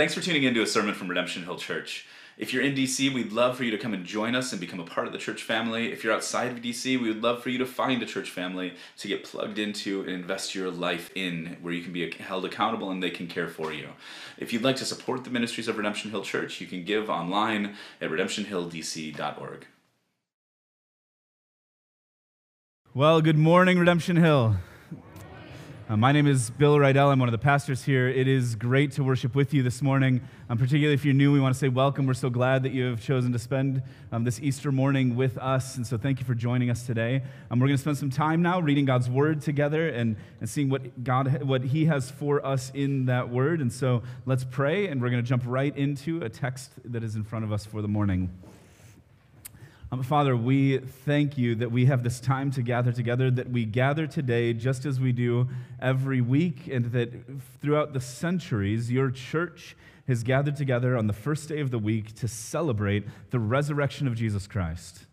Thanks for tuning in to a sermon from Redemption Hill Church. If you're in DC, we'd love for you to come and join us and become a part of the church family. If you're outside of DC, we would love for you to find a church family to get plugged into and invest your life in, where you can be held accountable and they can care for you. If you'd like to support the ministries of Redemption Hill Church, you can give online at redemptionhilldc.org. Well, good morning, Redemption Hill. Uh, my name is Bill Rydell. I'm one of the pastors here. It is great to worship with you this morning. Um, particularly if you're new, we want to say welcome. We're so glad that you have chosen to spend um, this Easter morning with us. And so thank you for joining us today. Um, we're going to spend some time now reading God's Word together and, and seeing what, God, what He has for us in that Word. And so let's pray, and we're going to jump right into a text that is in front of us for the morning. Um, Father, we thank you that we have this time to gather together, that we gather today just as we do every week, and that throughout the centuries, your church has gathered together on the first day of the week to celebrate the resurrection of Jesus Christ.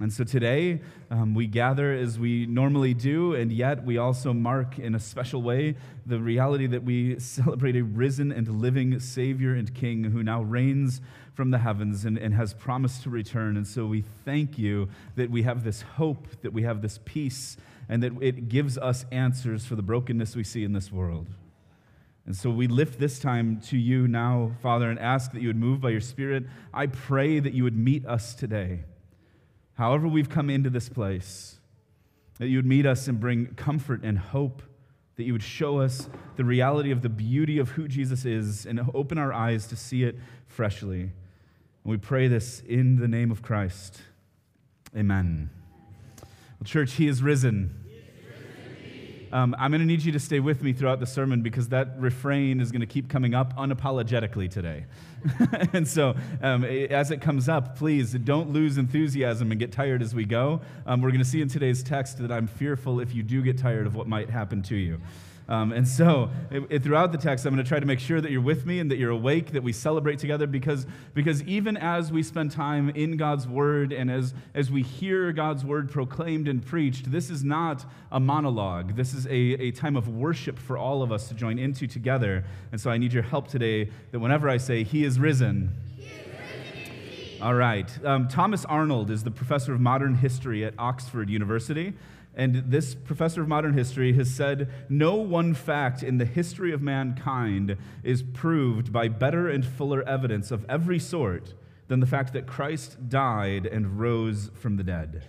And so today, um, we gather as we normally do, and yet we also mark in a special way the reality that we celebrate a risen and living Savior and King who now reigns from the heavens and, and has promised to return. And so we thank you that we have this hope, that we have this peace, and that it gives us answers for the brokenness we see in this world. And so we lift this time to you now, Father, and ask that you would move by your Spirit. I pray that you would meet us today however we've come into this place, that you would meet us and bring comfort and hope, that you would show us the reality of the beauty of who Jesus is and open our eyes to see it freshly. And we pray this in the name of Christ. Amen. Well, church, he is risen. Um, I'm going to need you to stay with me throughout the sermon because that refrain is going to keep coming up unapologetically today. and so, um, as it comes up, please don't lose enthusiasm and get tired as we go. Um, we're going to see in today's text that I'm fearful if you do get tired of what might happen to you. Um, and so, it, it, throughout the text, I'm going to try to make sure that you're with me and that you're awake, that we celebrate together, because, because even as we spend time in God's Word and as, as we hear God's Word proclaimed and preached, this is not a monologue. This is a, a time of worship for all of us to join into together. And so, I need your help today that whenever I say, He is risen, all right. Um, Thomas Arnold is the professor of modern history at Oxford University. And this professor of modern history has said no one fact in the history of mankind is proved by better and fuller evidence of every sort than the fact that Christ died and rose from the dead.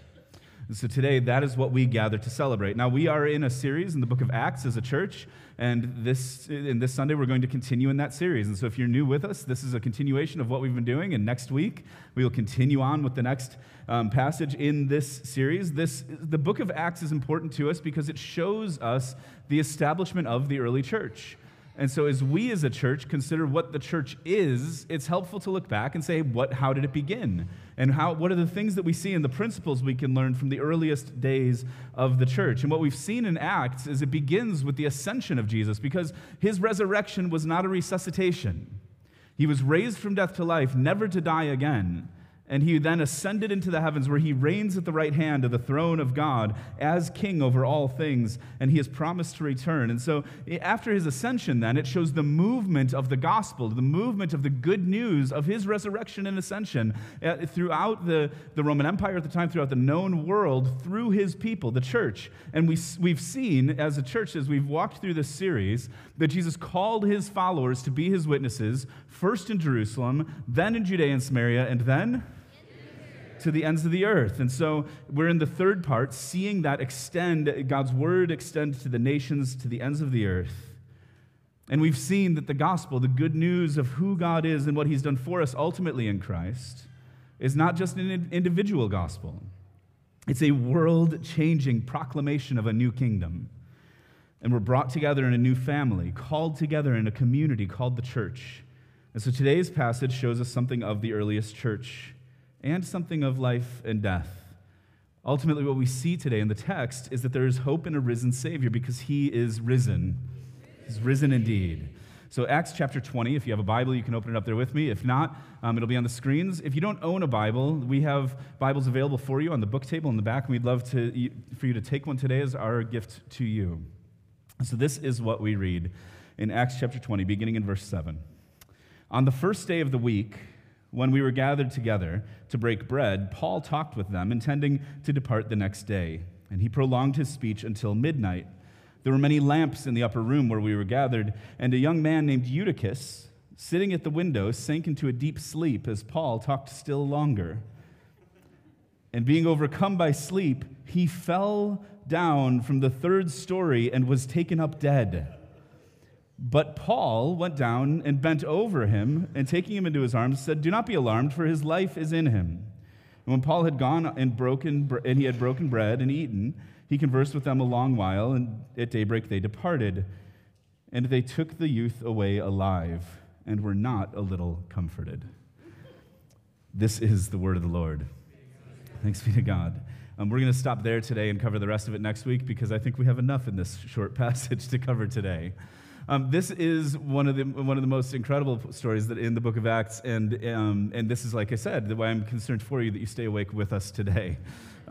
And so today, that is what we gather to celebrate. Now, we are in a series in the book of Acts as a church, and this, in this Sunday, we're going to continue in that series. And so, if you're new with us, this is a continuation of what we've been doing. And next week, we will continue on with the next um, passage in this series. This, the book of Acts is important to us because it shows us the establishment of the early church. And so, as we as a church consider what the church is, it's helpful to look back and say, what, how did it begin? And how, what are the things that we see and the principles we can learn from the earliest days of the church? And what we've seen in Acts is it begins with the ascension of Jesus because his resurrection was not a resuscitation. He was raised from death to life, never to die again. And he then ascended into the heavens where he reigns at the right hand of the throne of God as king over all things. And he has promised to return. And so after his ascension, then, it shows the movement of the gospel, the movement of the good news of his resurrection and ascension uh, throughout the, the Roman Empire at the time, throughout the known world, through his people, the church. And we, we've seen as a church, as we've walked through this series, that Jesus called his followers to be his witnesses, first in Jerusalem, then in Judea and Samaria, and then to the ends of the earth. And so we're in the third part, seeing that extend, God's word extend to the nations, to the ends of the earth. And we've seen that the gospel, the good news of who God is and what he's done for us ultimately in Christ, is not just an individual gospel, it's a world changing proclamation of a new kingdom. And we're brought together in a new family, called together in a community called the church. And so today's passage shows us something of the earliest church and something of life and death. Ultimately, what we see today in the text is that there is hope in a risen Savior because he is risen. He's risen indeed. So, Acts chapter 20, if you have a Bible, you can open it up there with me. If not, um, it'll be on the screens. If you don't own a Bible, we have Bibles available for you on the book table in the back, and we'd love to, for you to take one today as our gift to you. So, this is what we read in Acts chapter 20, beginning in verse 7. On the first day of the week, when we were gathered together to break bread, Paul talked with them, intending to depart the next day. And he prolonged his speech until midnight. There were many lamps in the upper room where we were gathered, and a young man named Eutychus, sitting at the window, sank into a deep sleep as Paul talked still longer. And being overcome by sleep, he fell down from the third story and was taken up dead. But Paul went down and bent over him, and taking him into his arms, said, Do not be alarmed, for his life is in him. And when Paul had gone and broken and he had broken bread and eaten, he conversed with them a long while, and at daybreak they departed. And they took the youth away alive, and were not a little comforted. This is the word of the Lord. Thanks be to God. Um, we're going to stop there today and cover the rest of it next week because I think we have enough in this short passage to cover today. Um, this is one of the one of the most incredible stories that in the Book of Acts, and um, and this is like I said, the way I'm concerned for you that you stay awake with us today.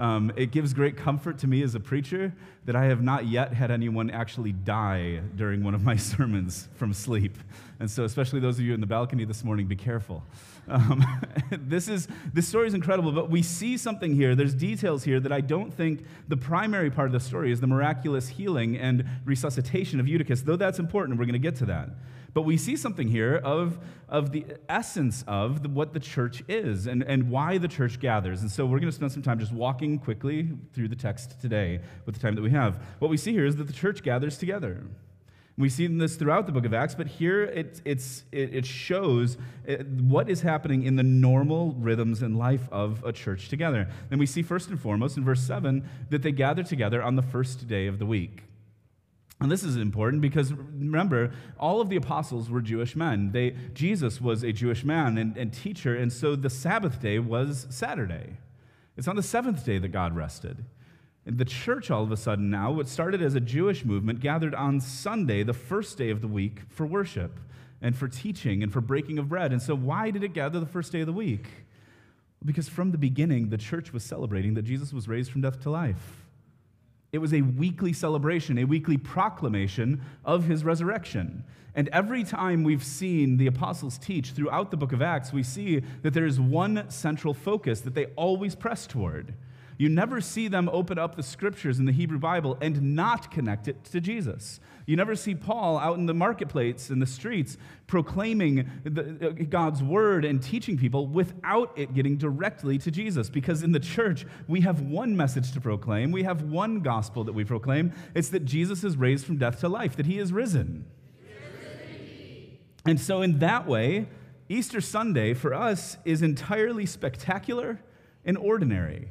Um, it gives great comfort to me as a preacher that I have not yet had anyone actually die during one of my sermons from sleep. And so, especially those of you in the balcony this morning, be careful. Um, this, is, this story is incredible, but we see something here. There's details here that I don't think the primary part of the story is the miraculous healing and resuscitation of Eutychus, though that's important. We're going to get to that. But we see something here of, of the essence of the, what the church is and, and why the church gathers. And so we're going to spend some time just walking quickly through the text today with the time that we have. What we see here is that the church gathers together. We see this throughout the book of Acts, but here it, it's, it, it shows uh, what is happening in the normal rhythms and life of a church together. And we see first and foremost in verse 7 that they gather together on the first day of the week. And this is important because remember, all of the apostles were Jewish men. They, Jesus was a Jewish man and, and teacher, and so the Sabbath day was Saturday. It's on the seventh day that God rested. And the church, all of a sudden now, what started as a Jewish movement, gathered on Sunday, the first day of the week, for worship and for teaching and for breaking of bread. And so, why did it gather the first day of the week? Because from the beginning, the church was celebrating that Jesus was raised from death to life. It was a weekly celebration, a weekly proclamation of his resurrection. And every time we've seen the apostles teach throughout the book of Acts, we see that there is one central focus that they always press toward. You never see them open up the scriptures in the Hebrew Bible and not connect it to Jesus. You never see Paul out in the marketplace, in the streets, proclaiming the, uh, God's word and teaching people without it getting directly to Jesus. Because in the church, we have one message to proclaim, we have one gospel that we proclaim. It's that Jesus is raised from death to life, that he is risen. And so, in that way, Easter Sunday for us is entirely spectacular and ordinary.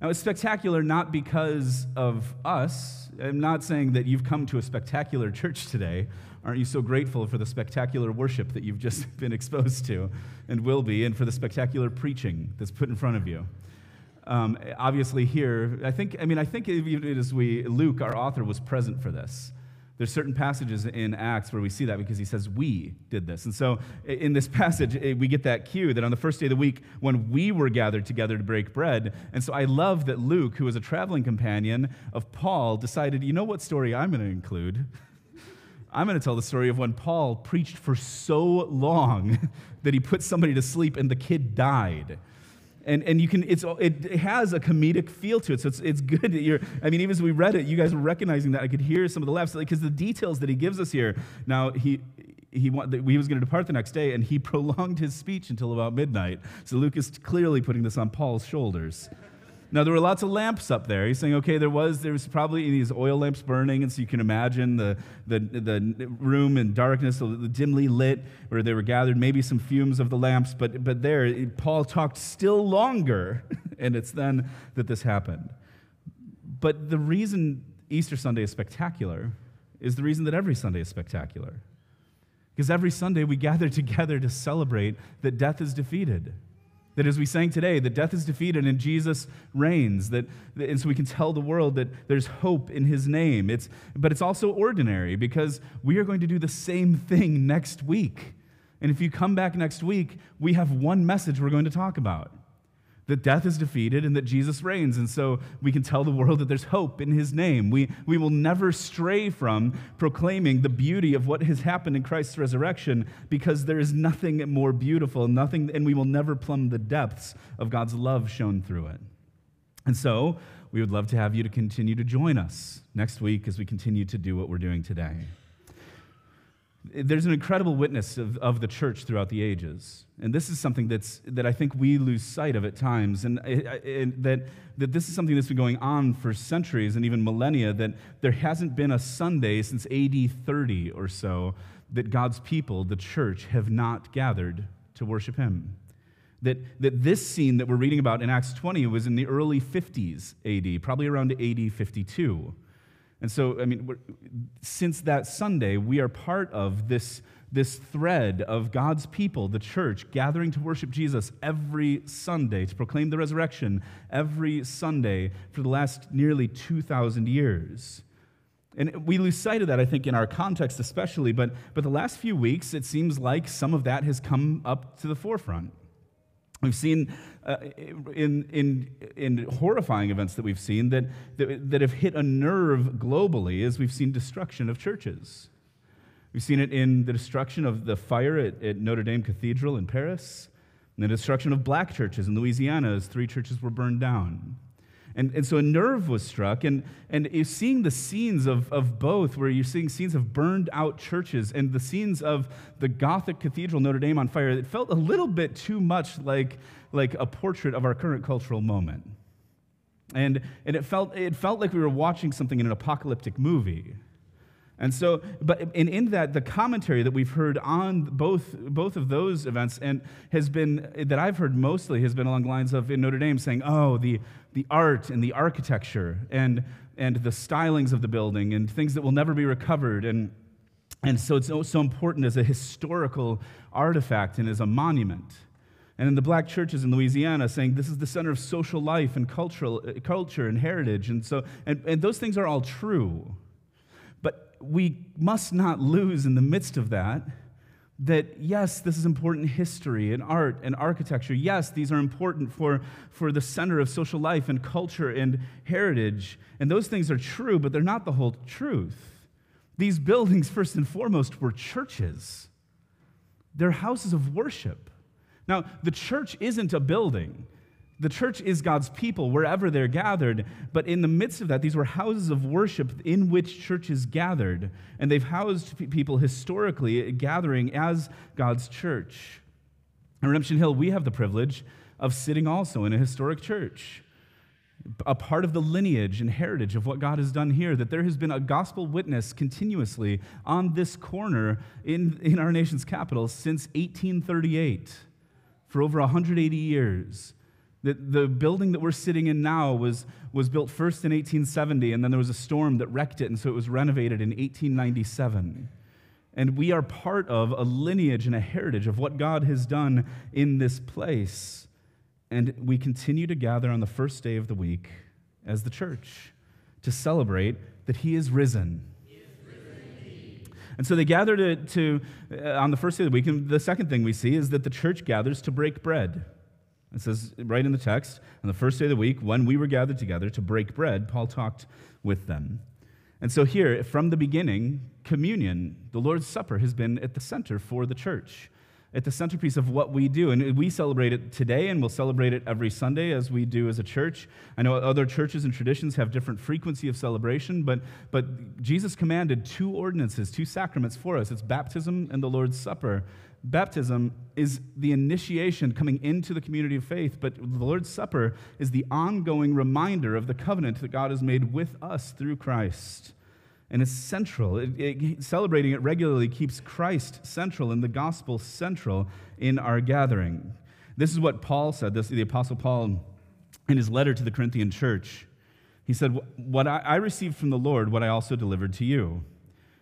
Now, it's spectacular not because of us. I'm not saying that you've come to a spectacular church today. Aren't you so grateful for the spectacular worship that you've just been exposed to and will be, and for the spectacular preaching that's put in front of you? Um, obviously, here, I think, I mean, I think even as we, Luke, our author, was present for this. There's certain passages in Acts where we see that because he says, We did this. And so in this passage, we get that cue that on the first day of the week, when we were gathered together to break bread. And so I love that Luke, who was a traveling companion of Paul, decided, you know what story I'm going to include? I'm going to tell the story of when Paul preached for so long that he put somebody to sleep and the kid died and, and you can it's it has a comedic feel to it. So it's, it's good that you're i mean even as we read it you guys were recognizing that i could hear some of the laughs because the details that he gives us here. Now he he, he was going to depart the next day and he prolonged his speech until about midnight. So luke is clearly putting this on paul's shoulders now there were lots of lamps up there. He's saying, okay, there was there was probably these oil lamps burning, and so you can imagine the the, the room in darkness, dimly lit, where they were gathered. Maybe some fumes of the lamps, but but there, Paul talked still longer, and it's then that this happened. But the reason Easter Sunday is spectacular is the reason that every Sunday is spectacular. Because every Sunday we gather together to celebrate that death is defeated that as we sang today, that death is defeated and Jesus reigns. That, and so we can tell the world that there's hope in his name. It's, but it's also ordinary because we are going to do the same thing next week. And if you come back next week, we have one message we're going to talk about that death is defeated and that Jesus reigns. And so we can tell the world that there's hope in his name. We, we will never stray from proclaiming the beauty of what has happened in Christ's resurrection because there is nothing more beautiful, nothing, and we will never plumb the depths of God's love shown through it. And so we would love to have you to continue to join us next week as we continue to do what we're doing today. There's an incredible witness of, of the church throughout the ages. And this is something that's, that I think we lose sight of at times. And, eh, eh, eh, and that, that this is something that's been going on for centuries and even millennia, that there hasn't been a Sunday since AD 30 or so that God's people, the church, have not gathered to worship Him. That, that this scene that we're reading about in Acts 20 was in the early 50s AD, probably around AD 52. And so, I mean, since that Sunday, we are part of this, this thread of God's people, the church, gathering to worship Jesus every Sunday, to proclaim the resurrection every Sunday for the last nearly 2,000 years. And we lose sight of that, I think, in our context especially, but, but the last few weeks, it seems like some of that has come up to the forefront. We've seen uh, in, in, in horrifying events that we've seen that, that, that have hit a nerve globally as we've seen destruction of churches. We've seen it in the destruction of the fire at, at Notre Dame Cathedral in Paris, and the destruction of black churches in Louisiana as three churches were burned down. And, and so a nerve was struck, and, and you're seeing the scenes of, of both, where you're seeing scenes of burned out churches and the scenes of the Gothic Cathedral Notre Dame on fire. It felt a little bit too much like, like a portrait of our current cultural moment. And, and it, felt, it felt like we were watching something in an apocalyptic movie. And so, but in, in that, the commentary that we've heard on both, both of those events and has been, that I've heard mostly, has been along the lines of in Notre Dame saying, oh, the, the art and the architecture and, and the stylings of the building and things that will never be recovered. And, and so it's so, so important as a historical artifact and as a monument. And in the black churches in Louisiana saying this is the center of social life and cultural, culture and heritage. And, so, and, and those things are all true we must not lose in the midst of that that yes, this is important history and art and architecture. Yes, these are important for, for the center of social life and culture and heritage. And those things are true, but they're not the whole truth. These buildings, first and foremost, were churches, they're houses of worship. Now, the church isn't a building. The church is God's people wherever they're gathered, but in the midst of that, these were houses of worship in which churches gathered, and they've housed people historically gathering as God's church. In Redemption Hill, we have the privilege of sitting also in a historic church, a part of the lineage and heritage of what God has done here, that there has been a gospel witness continuously on this corner in, in our nation's capital since 1838, for over 180 years. The, the building that we're sitting in now was, was built first in 1870, and then there was a storm that wrecked it, and so it was renovated in 1897. And we are part of a lineage and a heritage of what God has done in this place. And we continue to gather on the first day of the week as the church to celebrate that He is risen. and so they gather to, to uh, on the first day of the week. And the second thing we see is that the church gathers to break bread. It says right in the text, on the first day of the week, when we were gathered together to break bread, Paul talked with them. And so, here, from the beginning, communion, the Lord's Supper, has been at the center for the church, at the centerpiece of what we do. And we celebrate it today, and we'll celebrate it every Sunday as we do as a church. I know other churches and traditions have different frequency of celebration, but, but Jesus commanded two ordinances, two sacraments for us it's baptism and the Lord's Supper. Baptism is the initiation coming into the community of faith, but the Lord's Supper is the ongoing reminder of the covenant that God has made with us through Christ. And it's central. It, it, celebrating it regularly keeps Christ central and the gospel central in our gathering. This is what Paul said, this, the Apostle Paul, in his letter to the Corinthian church. He said, What I, I received from the Lord, what I also delivered to you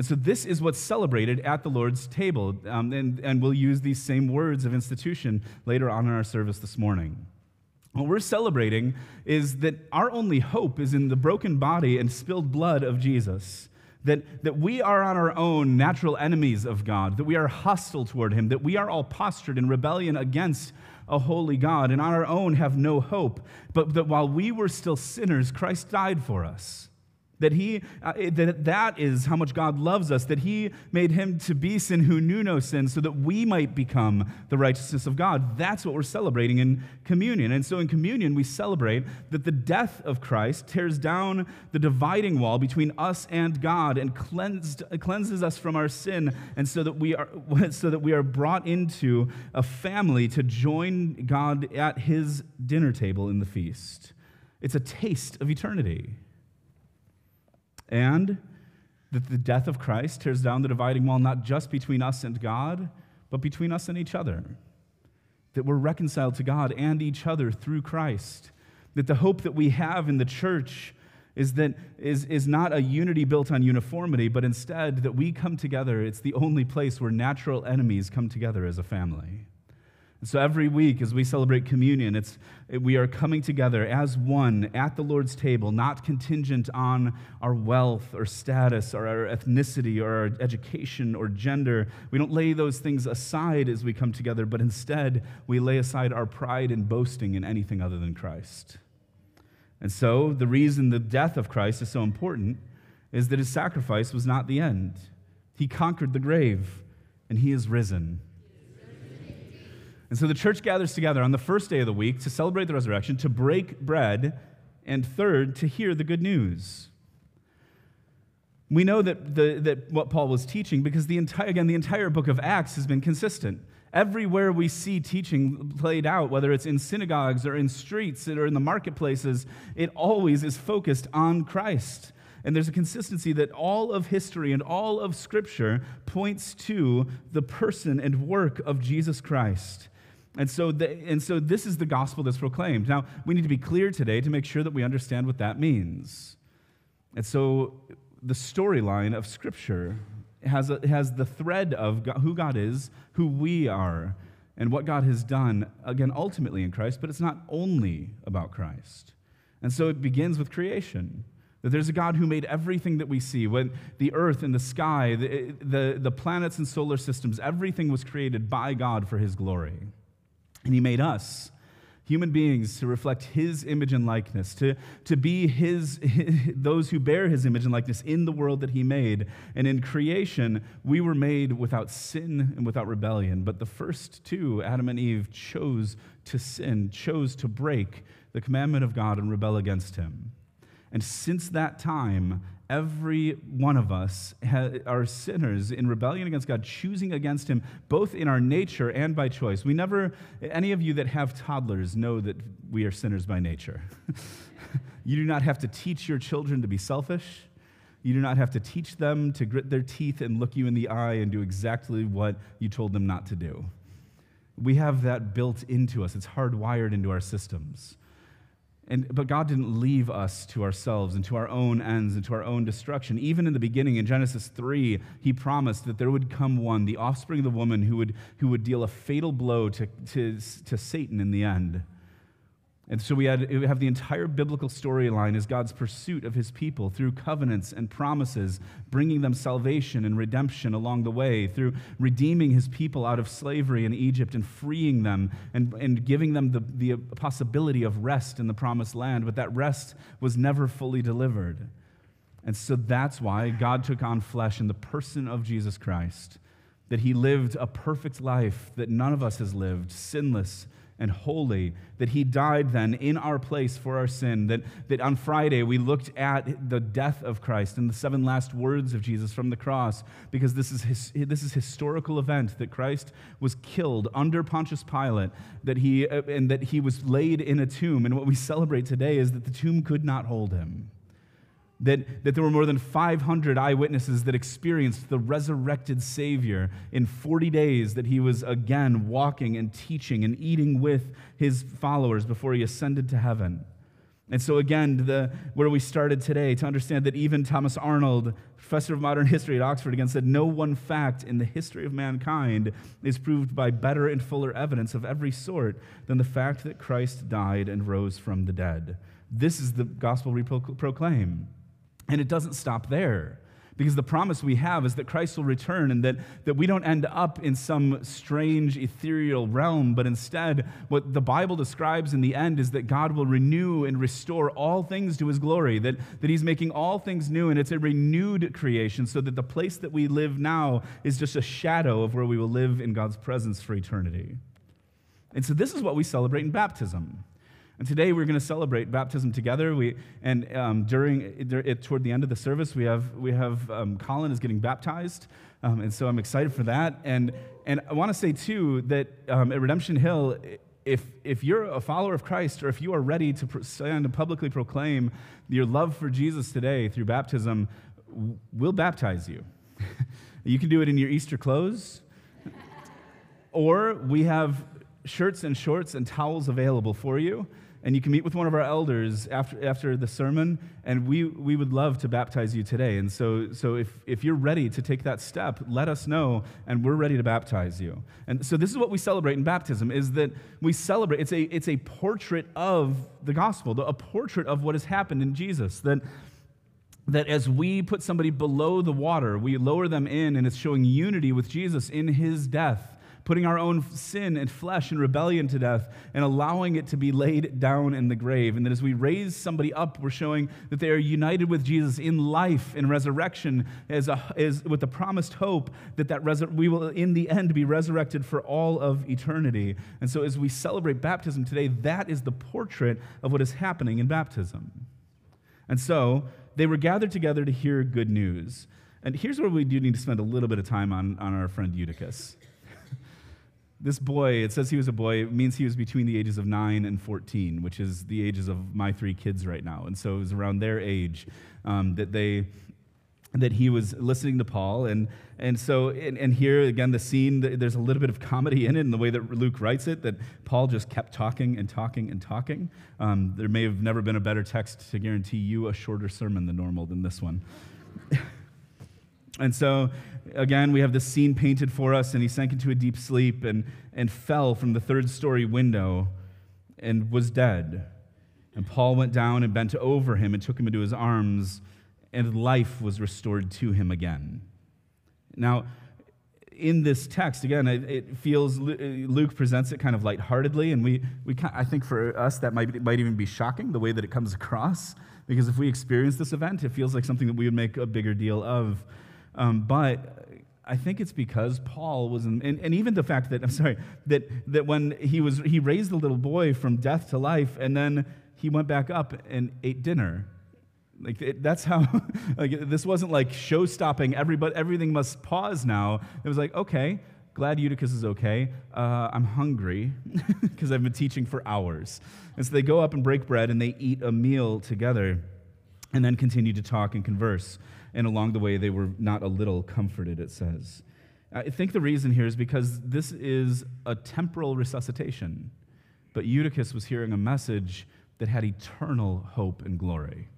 And so, this is what's celebrated at the Lord's table. Um, and, and we'll use these same words of institution later on in our service this morning. What we're celebrating is that our only hope is in the broken body and spilled blood of Jesus. That, that we are on our own natural enemies of God, that we are hostile toward Him, that we are all postured in rebellion against a holy God, and on our own have no hope, but that while we were still sinners, Christ died for us. That, he, uh, that that is how much God loves us, that he made him to be sin who knew no sin so that we might become the righteousness of God. That's what we're celebrating in communion. And so in communion, we celebrate that the death of Christ tears down the dividing wall between us and God and cleansed, cleanses us from our sin, and so that, we are, so that we are brought into a family to join God at his dinner table in the feast. It's a taste of eternity and that the death of Christ tears down the dividing wall not just between us and God, but between us and each other. That we're reconciled to God and each other through Christ. That the hope that we have in the church is that is, is not a unity built on uniformity, but instead that we come together. It's the only place where natural enemies come together as a family. And so every week as we celebrate communion, it's, we are coming together as one at the Lord's table, not contingent on our wealth or status or our ethnicity or our education or gender. We don't lay those things aside as we come together, but instead we lay aside our pride and boasting in anything other than Christ. And so the reason the death of Christ is so important is that his sacrifice was not the end. He conquered the grave and he is risen. And so the church gathers together on the first day of the week to celebrate the resurrection, to break bread, and third, to hear the good news. We know that, the, that what Paul was teaching because the entire, again, the entire book of Acts has been consistent. Everywhere we see teaching played out, whether it's in synagogues or in streets or in the marketplaces, it always is focused on Christ. And there's a consistency that all of history and all of Scripture points to the person and work of Jesus Christ. And so, the, and so this is the gospel that's proclaimed. Now, we need to be clear today to make sure that we understand what that means. And so the storyline of Scripture has, a, has the thread of God, who God is, who we are, and what God has done, again, ultimately in Christ, but it's not only about Christ. And so it begins with creation. That there's a God who made everything that we see, when the earth and the sky, the, the, the planets and solar systems, everything was created by God for his glory. And he made us, human beings, to reflect his image and likeness, to, to be his, his, those who bear his image and likeness in the world that he made. And in creation, we were made without sin and without rebellion. But the first two, Adam and Eve, chose to sin, chose to break the commandment of God and rebel against him. And since that time, every one of us are sinners in rebellion against God, choosing against Him, both in our nature and by choice. We never, any of you that have toddlers know that we are sinners by nature. you do not have to teach your children to be selfish. You do not have to teach them to grit their teeth and look you in the eye and do exactly what you told them not to do. We have that built into us, it's hardwired into our systems. And, but God didn't leave us to ourselves and to our own ends and to our own destruction. Even in the beginning, in Genesis 3, he promised that there would come one, the offspring of the woman, who would, who would deal a fatal blow to, to, to Satan in the end. And so we, had, we have the entire biblical storyline as God's pursuit of his people through covenants and promises, bringing them salvation and redemption along the way, through redeeming his people out of slavery in Egypt and freeing them and, and giving them the, the possibility of rest in the promised land. But that rest was never fully delivered. And so that's why God took on flesh in the person of Jesus Christ, that he lived a perfect life that none of us has lived, sinless and holy, that he died then in our place for our sin, that, that on Friday we looked at the death of Christ and the seven last words of Jesus from the cross, because this is, his, this is historical event that Christ was killed under Pontius Pilate, that he, uh, and that he was laid in a tomb. And what we celebrate today is that the tomb could not hold him that, that there were more than 500 eyewitnesses that experienced the resurrected Savior in 40 days that he was again walking and teaching and eating with his followers before he ascended to heaven. And so, again, the, where we started today, to understand that even Thomas Arnold, professor of modern history at Oxford, again said, No one fact in the history of mankind is proved by better and fuller evidence of every sort than the fact that Christ died and rose from the dead. This is the gospel we proclaim. And it doesn't stop there. Because the promise we have is that Christ will return and that, that we don't end up in some strange ethereal realm, but instead, what the Bible describes in the end is that God will renew and restore all things to his glory, that, that he's making all things new, and it's a renewed creation, so that the place that we live now is just a shadow of where we will live in God's presence for eternity. And so, this is what we celebrate in baptism. And today we're going to celebrate baptism together. We, and um, during it, toward the end of the service, we have, we have um, Colin is getting baptized. Um, and so I'm excited for that. And, and I want to say, too, that um, at Redemption Hill, if, if you're a follower of Christ or if you are ready to stand and publicly proclaim your love for Jesus today through baptism, we'll baptize you. you can do it in your Easter clothes, or we have shirts and shorts and towels available for you and you can meet with one of our elders after, after the sermon, and we, we would love to baptize you today. And so, so if, if you're ready to take that step, let us know, and we're ready to baptize you. And so this is what we celebrate in baptism, is that we celebrate, it's a, it's a portrait of the gospel, a portrait of what has happened in Jesus, that that as we put somebody below the water, we lower them in, and it's showing unity with Jesus in his death putting our own sin and flesh and rebellion to death and allowing it to be laid down in the grave. And that as we raise somebody up, we're showing that they are united with Jesus in life and resurrection as, a, as with the promised hope that, that we will in the end be resurrected for all of eternity. And so as we celebrate baptism today, that is the portrait of what is happening in baptism. And so they were gathered together to hear good news. And here's where we do need to spend a little bit of time on, on our friend Eutychus. This boy, it says he was a boy, it means he was between the ages of 9 and 14, which is the ages of my three kids right now. And so it was around their age um, that they that he was listening to Paul. And, and so, and, and, here again, the scene, there's a little bit of comedy in it in the way that Luke writes it, that Paul just kept talking and talking and talking. Um, there may have never been a better text to guarantee you a shorter sermon than normal than this one. And so, again, we have this scene painted for us, and he sank into a deep sleep and, and fell from the third story window and was dead. And Paul went down and bent over him and took him into his arms, and life was restored to him again. Now, in this text, again, it feels uh, Luke presents it kind of lightheartedly, and we, we I think for us that might, might even be shocking the way that it comes across, because if we experience this event, it feels like something that we would make a bigger deal of. Um, but I think it's because Paul was, in, and, and, even the fact that, I'm sorry, that, that when he, was, he raised the little boy from death to life, and then he went back up and ate dinner. Like it, that's how, like this wasn't like show stopping, everything must pause now. It was like, okay, glad Eutychus is okay. Uh, I'm hungry because I've been teaching for hours. And so they go up and break bread and they eat a meal together and then continue to talk and converse and along the way they were not a little comforted, it says. I think the reason here is because this is a temporal resuscitation, but Eutychus was hearing a message that had eternal hope and glory.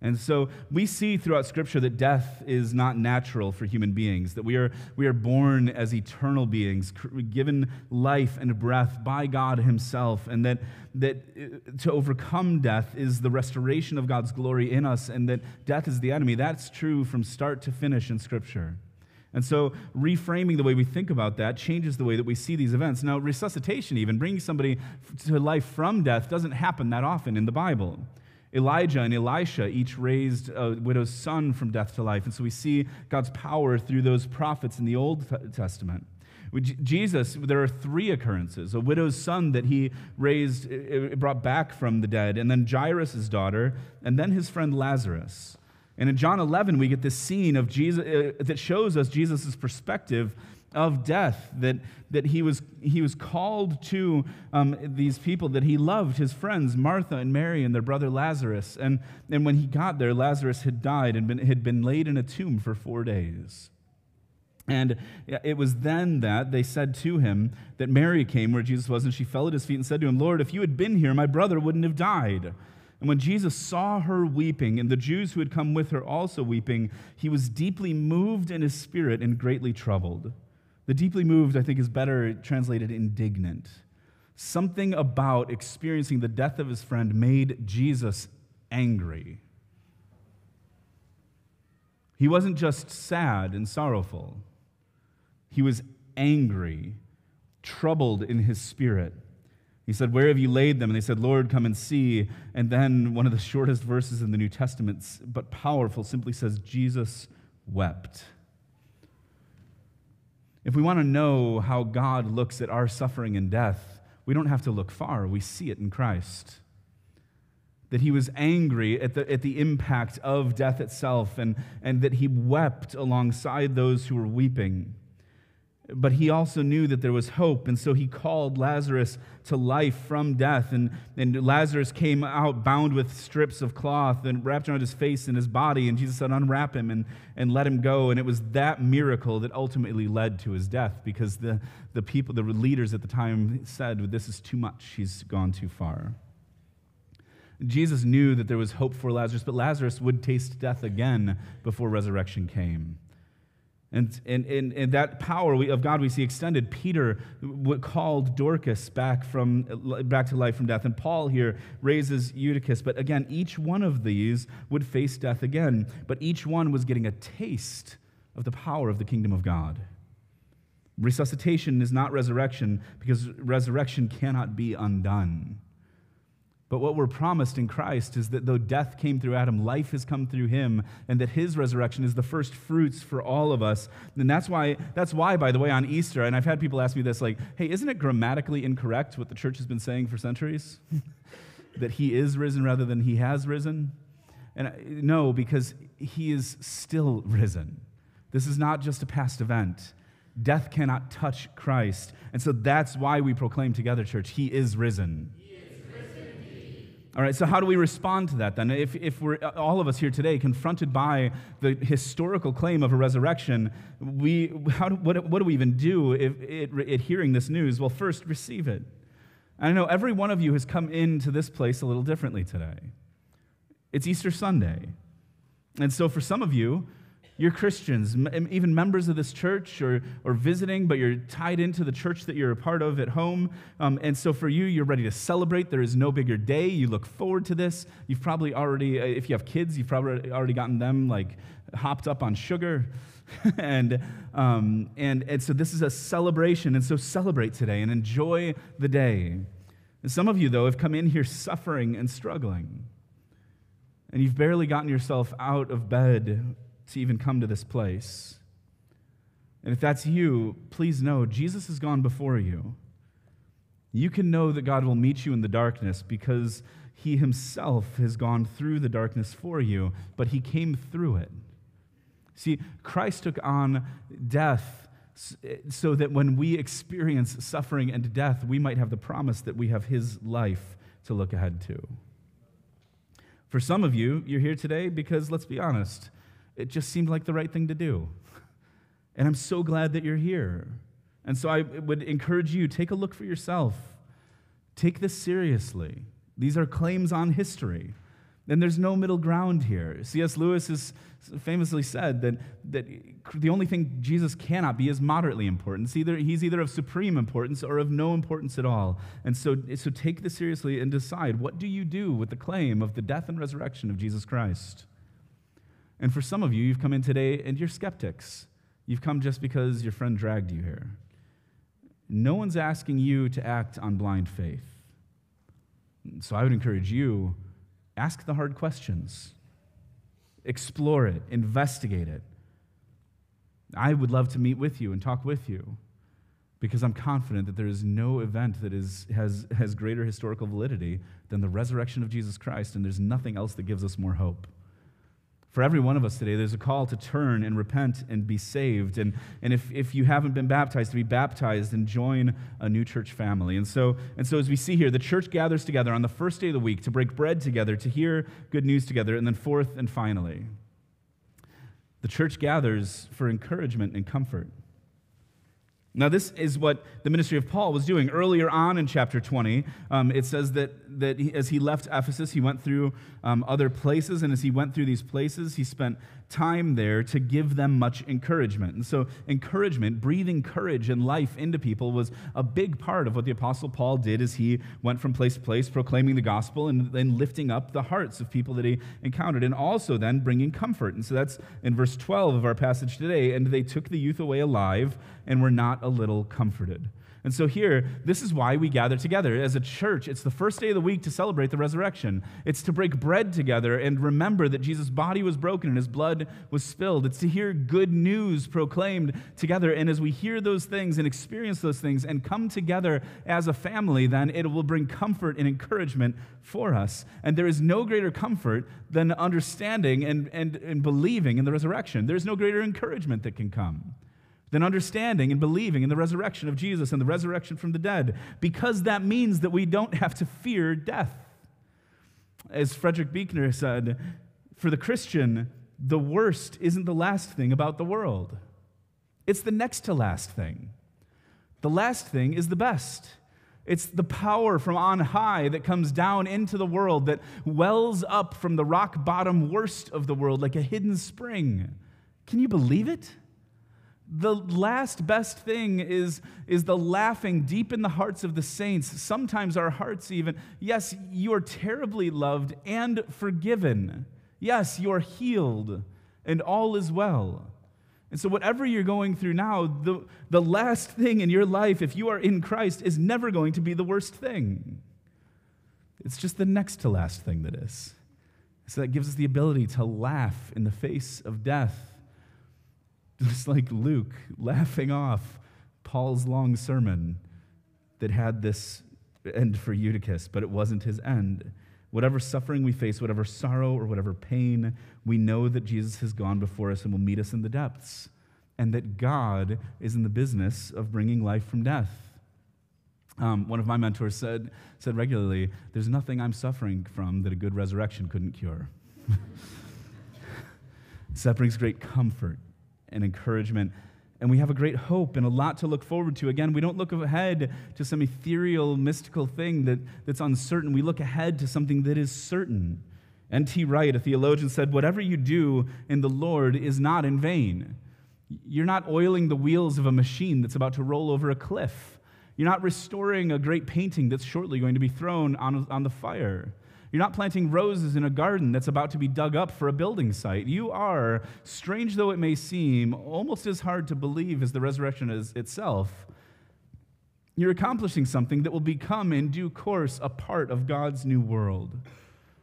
And so we see throughout Scripture that death is not natural for human beings, that we are, we are born as eternal beings, given life and breath by God Himself, and that, that uh, to overcome death is the restoration of God's glory in us, and that death is the enemy. That's true from start to finish in Scripture. And so, reframing the way we think about that changes the way that we see these events. Now, resuscitation, even bringing somebody to life from death, doesn't happen that often in the Bible. Elijah and Elisha each raised a widow's son from death to life. And so we see God's power through those prophets in the Old Testament. With Jesus, there are three occurrences a widow's son that he raised, brought back from the dead, and then Jairus' daughter, and then his friend Lazarus. And in John 11, we get this scene of Jesus uh, that shows us Jesus' perspective of death, that, that he, was, he was called to um, these people that he loved, his friends, Martha and Mary and their brother Lazarus. And, and when he got there, Lazarus had died and been, had been laid in a tomb for four days. And it was then that they said to him that Mary came where Jesus was, and she fell at his feet and said to him, Lord, if you had been here, my brother wouldn't have died. And when Jesus saw her weeping, and the Jews who had come with her also weeping, he was deeply moved in his spirit and greatly troubled. The deeply moved, I think, is better translated indignant. Something about experiencing the death of his friend made Jesus angry. He wasn't just sad and sorrowful, he was angry, troubled in his spirit. He said, Where have you laid them? And they said, Lord, come and see. And then one of the shortest verses in the New Testament, but powerful, simply says, Jesus wept. If we want to know how God looks at our suffering and death, we don't have to look far. We see it in Christ. That he was angry at the, at the impact of death itself, and, and that he wept alongside those who were weeping. But he also knew that there was hope, and so he called Lazarus to life from death. And, and Lazarus came out bound with strips of cloth and wrapped around his face and his body. And Jesus said, Unwrap him and, and let him go. And it was that miracle that ultimately led to his death because the, the people, the leaders at the time said, This is too much. He's gone too far. Jesus knew that there was hope for Lazarus, but Lazarus would taste death again before resurrection came. And, and, and, and that power of God we see extended. Peter called Dorcas back, from, back to life from death. And Paul here raises Eutychus. But again, each one of these would face death again. But each one was getting a taste of the power of the kingdom of God. Resuscitation is not resurrection because resurrection cannot be undone. But what we're promised in Christ is that though death came through Adam, life has come through him, and that his resurrection is the first fruits for all of us. And that's why, that's why, by the way, on Easter, and I've had people ask me this, like, hey, isn't it grammatically incorrect what the church has been saying for centuries? that he is risen rather than he has risen? And no, because he is still risen. This is not just a past event. Death cannot touch Christ. And so that's why we proclaim together, church, he is risen. All right, so how do we respond to that then? If, if we're all of us here today confronted by the historical claim of a resurrection, we, how do, what, what do we even do if it, hearing this news? Well, first, receive it. I know every one of you has come into this place a little differently today. It's Easter Sunday. And so for some of you, you're Christians, even members of this church or, or visiting, but you're tied into the church that you're a part of at home. Um, and so for you, you're ready to celebrate. There is no bigger day. You look forward to this. You've probably already, uh, if you have kids, you've probably already gotten them like hopped up on sugar. and, um, and, and so this is a celebration. And so celebrate today and enjoy the day. And some of you, though, have come in here suffering and struggling. And you've barely gotten yourself out of bed to even come to this place. And if that's you, please know Jesus has gone before you. You can know that God will meet you in the darkness because he himself has gone through the darkness for you, but he came through it. See, Christ took on death so that when we experience suffering and death, we might have the promise that we have his life to look ahead to. For some of you, you're here today because, let's be honest, it just seemed like the right thing to do. And I'm so glad that you're here. And so I would encourage you take a look for yourself. Take this seriously. These are claims on history. And there's no middle ground here. C.S. Lewis has famously said that, that the only thing Jesus cannot be is moderately important. Either, he's either of supreme importance or of no importance at all. And so, so take this seriously and decide what do you do with the claim of the death and resurrection of Jesus Christ? And for some of you, you've come in today and you're skeptics. You've come just because your friend dragged you here. No one's asking you to act on blind faith. So I would encourage you ask the hard questions, explore it, investigate it. I would love to meet with you and talk with you because I'm confident that there is no event that is, has, has greater historical validity than the resurrection of Jesus Christ, and there's nothing else that gives us more hope. For every one of us today, there's a call to turn and repent and be saved. And, and if, if you haven't been baptized, to be baptized and join a new church family. And so, and so, as we see here, the church gathers together on the first day of the week to break bread together, to hear good news together. And then, fourth and finally, the church gathers for encouragement and comfort. Now, this is what the ministry of Paul was doing. Earlier on in chapter 20, um, it says that, that he, as he left Ephesus, he went through um, other places, and as he went through these places, he spent time there to give them much encouragement. And so, encouragement, breathing courage and life into people, was a big part of what the Apostle Paul did as he went from place to place, proclaiming the gospel and then lifting up the hearts of people that he encountered, and also then bringing comfort. And so, that's in verse 12 of our passage today. And they took the youth away alive and were not a little comforted. And so, here, this is why we gather together. As a church, it's the first day of the week to celebrate the resurrection. It's to break bread together and remember that Jesus' body was broken and his blood was spilled. It's to hear good news proclaimed together. And as we hear those things and experience those things and come together as a family, then it will bring comfort and encouragement for us. And there is no greater comfort than understanding and, and, and believing in the resurrection. There's no greater encouragement that can come than understanding and believing in the resurrection of Jesus and the resurrection from the dead, because that means that we don't have to fear death. As Frederick Buechner said, for the Christian, the worst isn't the last thing about the world, it's the next to last thing. The last thing is the best. It's the power from on high that comes down into the world, that wells up from the rock bottom worst of the world like a hidden spring. Can you believe it? The last best thing is, is the laughing deep in the hearts of the saints, sometimes our hearts even. Yes, you are terribly loved and forgiven. Yes, you are healed and all is well. And so, whatever you're going through now, the, the last thing in your life, if you are in Christ, is never going to be the worst thing. It's just the next to last thing that is. So, that gives us the ability to laugh in the face of death just like Luke laughing off Paul's long sermon that had this end for Eutychus, but it wasn't his end. Whatever suffering we face, whatever sorrow or whatever pain, we know that Jesus has gone before us and will meet us in the depths, and that God is in the business of bringing life from death. Um, one of my mentors said, said regularly, There's nothing I'm suffering from that a good resurrection couldn't cure. so that brings great comfort and encouragement. And we have a great hope and a lot to look forward to. Again, we don't look ahead to some ethereal, mystical thing that, that's uncertain. We look ahead to something that is certain. N.T. Wright, a theologian, said, Whatever you do in the Lord is not in vain. You're not oiling the wheels of a machine that's about to roll over a cliff. You're not restoring a great painting that's shortly going to be thrown on, on the fire. You're not planting roses in a garden that's about to be dug up for a building site. You are, strange though it may seem, almost as hard to believe as the resurrection is itself. You're accomplishing something that will become, in due course, a part of God's new world.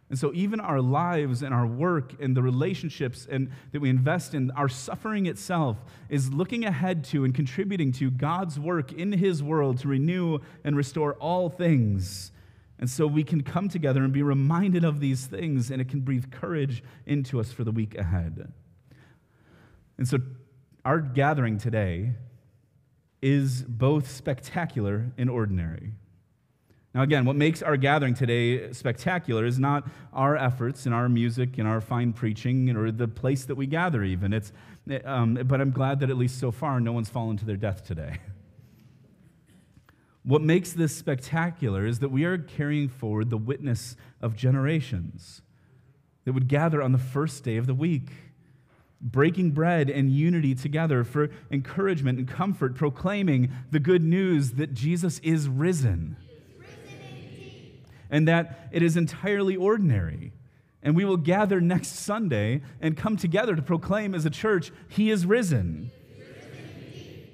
And so, even our lives and our work and the relationships and that we invest in, our suffering itself is looking ahead to and contributing to God's work in His world to renew and restore all things and so we can come together and be reminded of these things, and it can breathe courage into us for the week ahead. And so our gathering today is both spectacular and ordinary. Now, again, what makes our gathering today spectacular is not our efforts and our music and our fine preaching or the place that we gather, even. It's, um, but I'm glad that at least so far no one's fallen to their death today. What makes this spectacular is that we are carrying forward the witness of generations that would gather on the first day of the week, breaking bread and unity together for encouragement and comfort, proclaiming the good news that Jesus is risen, and that it is entirely ordinary. And we will gather next Sunday and come together to proclaim as a church, He is risen.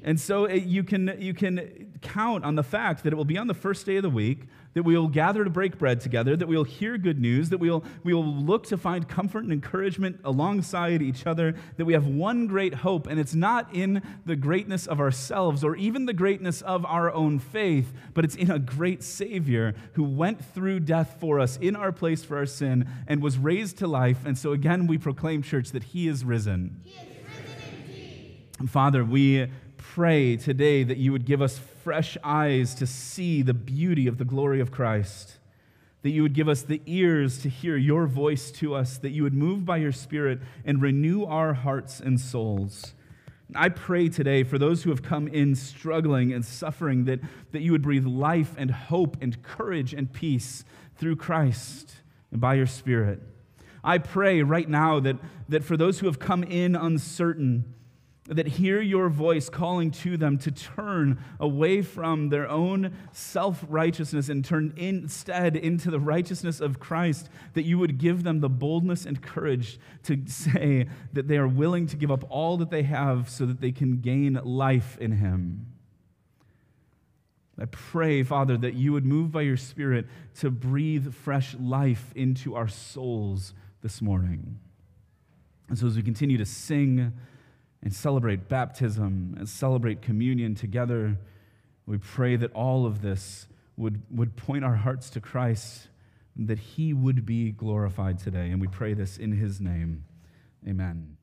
And so it, you, can, you can count on the fact that it will be on the first day of the week, that we will gather to break bread together, that we will hear good news, that we will, we will look to find comfort and encouragement alongside each other, that we have one great hope, and it's not in the greatness of ourselves or even the greatness of our own faith, but it's in a great Savior who went through death for us in our place for our sin and was raised to life. And so again, we proclaim, church, that He is risen. He is risen Father, we pray today that you would give us fresh eyes to see the beauty of the glory of Christ, that you would give us the ears to hear your voice to us, that you would move by your Spirit and renew our hearts and souls. I pray today for those who have come in struggling and suffering that, that you would breathe life and hope and courage and peace through Christ and by your Spirit. I pray right now that, that for those who have come in uncertain, that hear your voice calling to them to turn away from their own self righteousness and turn instead into the righteousness of Christ, that you would give them the boldness and courage to say that they are willing to give up all that they have so that they can gain life in Him. I pray, Father, that you would move by your Spirit to breathe fresh life into our souls this morning. And so as we continue to sing, and celebrate baptism and celebrate communion together. We pray that all of this would, would point our hearts to Christ, that he would be glorified today. And we pray this in his name. Amen.